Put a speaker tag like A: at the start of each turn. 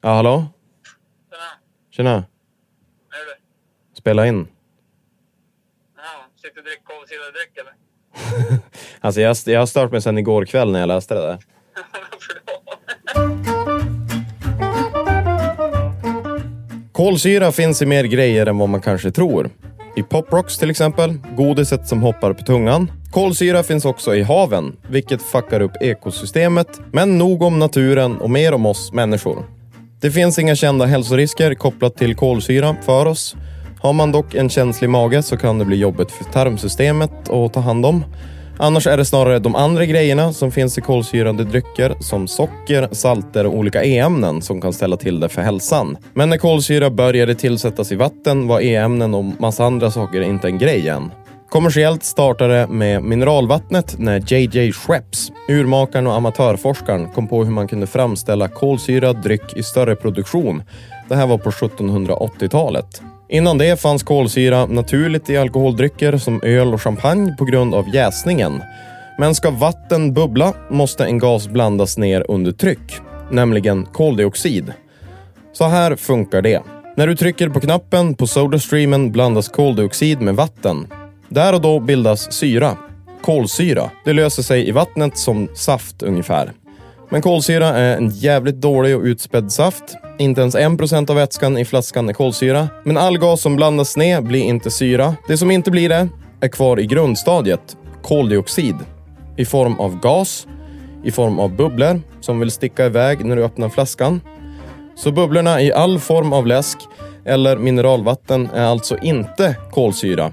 A: Ja, hallå? Tjena.
B: Är det?
A: Spela in.
B: Ja, sitter och dricker kolsyra dryck eller?
A: Alltså jag, jag har stört mig sedan igår kväll när jag läste det där.
B: Varför då?
A: Kolsyra finns i mer grejer än vad man kanske tror. I poprocks till exempel, godiset som hoppar på tungan. Kolsyra finns också i haven, vilket fuckar upp ekosystemet. Men nog om naturen och mer om oss människor. Det finns inga kända hälsorisker kopplat till kolsyra för oss. Har man dock en känslig mage så kan det bli jobbigt för tarmsystemet att ta hand om. Annars är det snarare de andra grejerna som finns i kolsyrade drycker som socker, salter och olika E-ämnen som kan ställa till det för hälsan. Men när kolsyra började tillsättas i vatten var E-ämnen och massa andra saker inte en grej än. Kommersiellt startade med mineralvattnet när JJ Schweppes, urmakaren och amatörforskaren, kom på hur man kunde framställa kolsyrad dryck i större produktion. Det här var på 1780-talet. Innan det fanns kolsyra naturligt i alkoholdrycker som öl och champagne på grund av jäsningen. Men ska vatten bubbla måste en gas blandas ner under tryck, nämligen koldioxid. Så här funkar det. När du trycker på knappen på Sodastreamen blandas koldioxid med vatten. Där och då bildas syra, kolsyra. Det löser sig i vattnet som saft ungefär. Men kolsyra är en jävligt dålig och utspädd saft. Inte ens 1% av vätskan i flaskan är kolsyra. Men all gas som blandas ner blir inte syra. Det som inte blir det är kvar i grundstadiet, koldioxid. I form av gas, i form av bubblor som vill sticka iväg när du öppnar flaskan. Så bubblorna i all form av läsk eller mineralvatten är alltså inte kolsyra,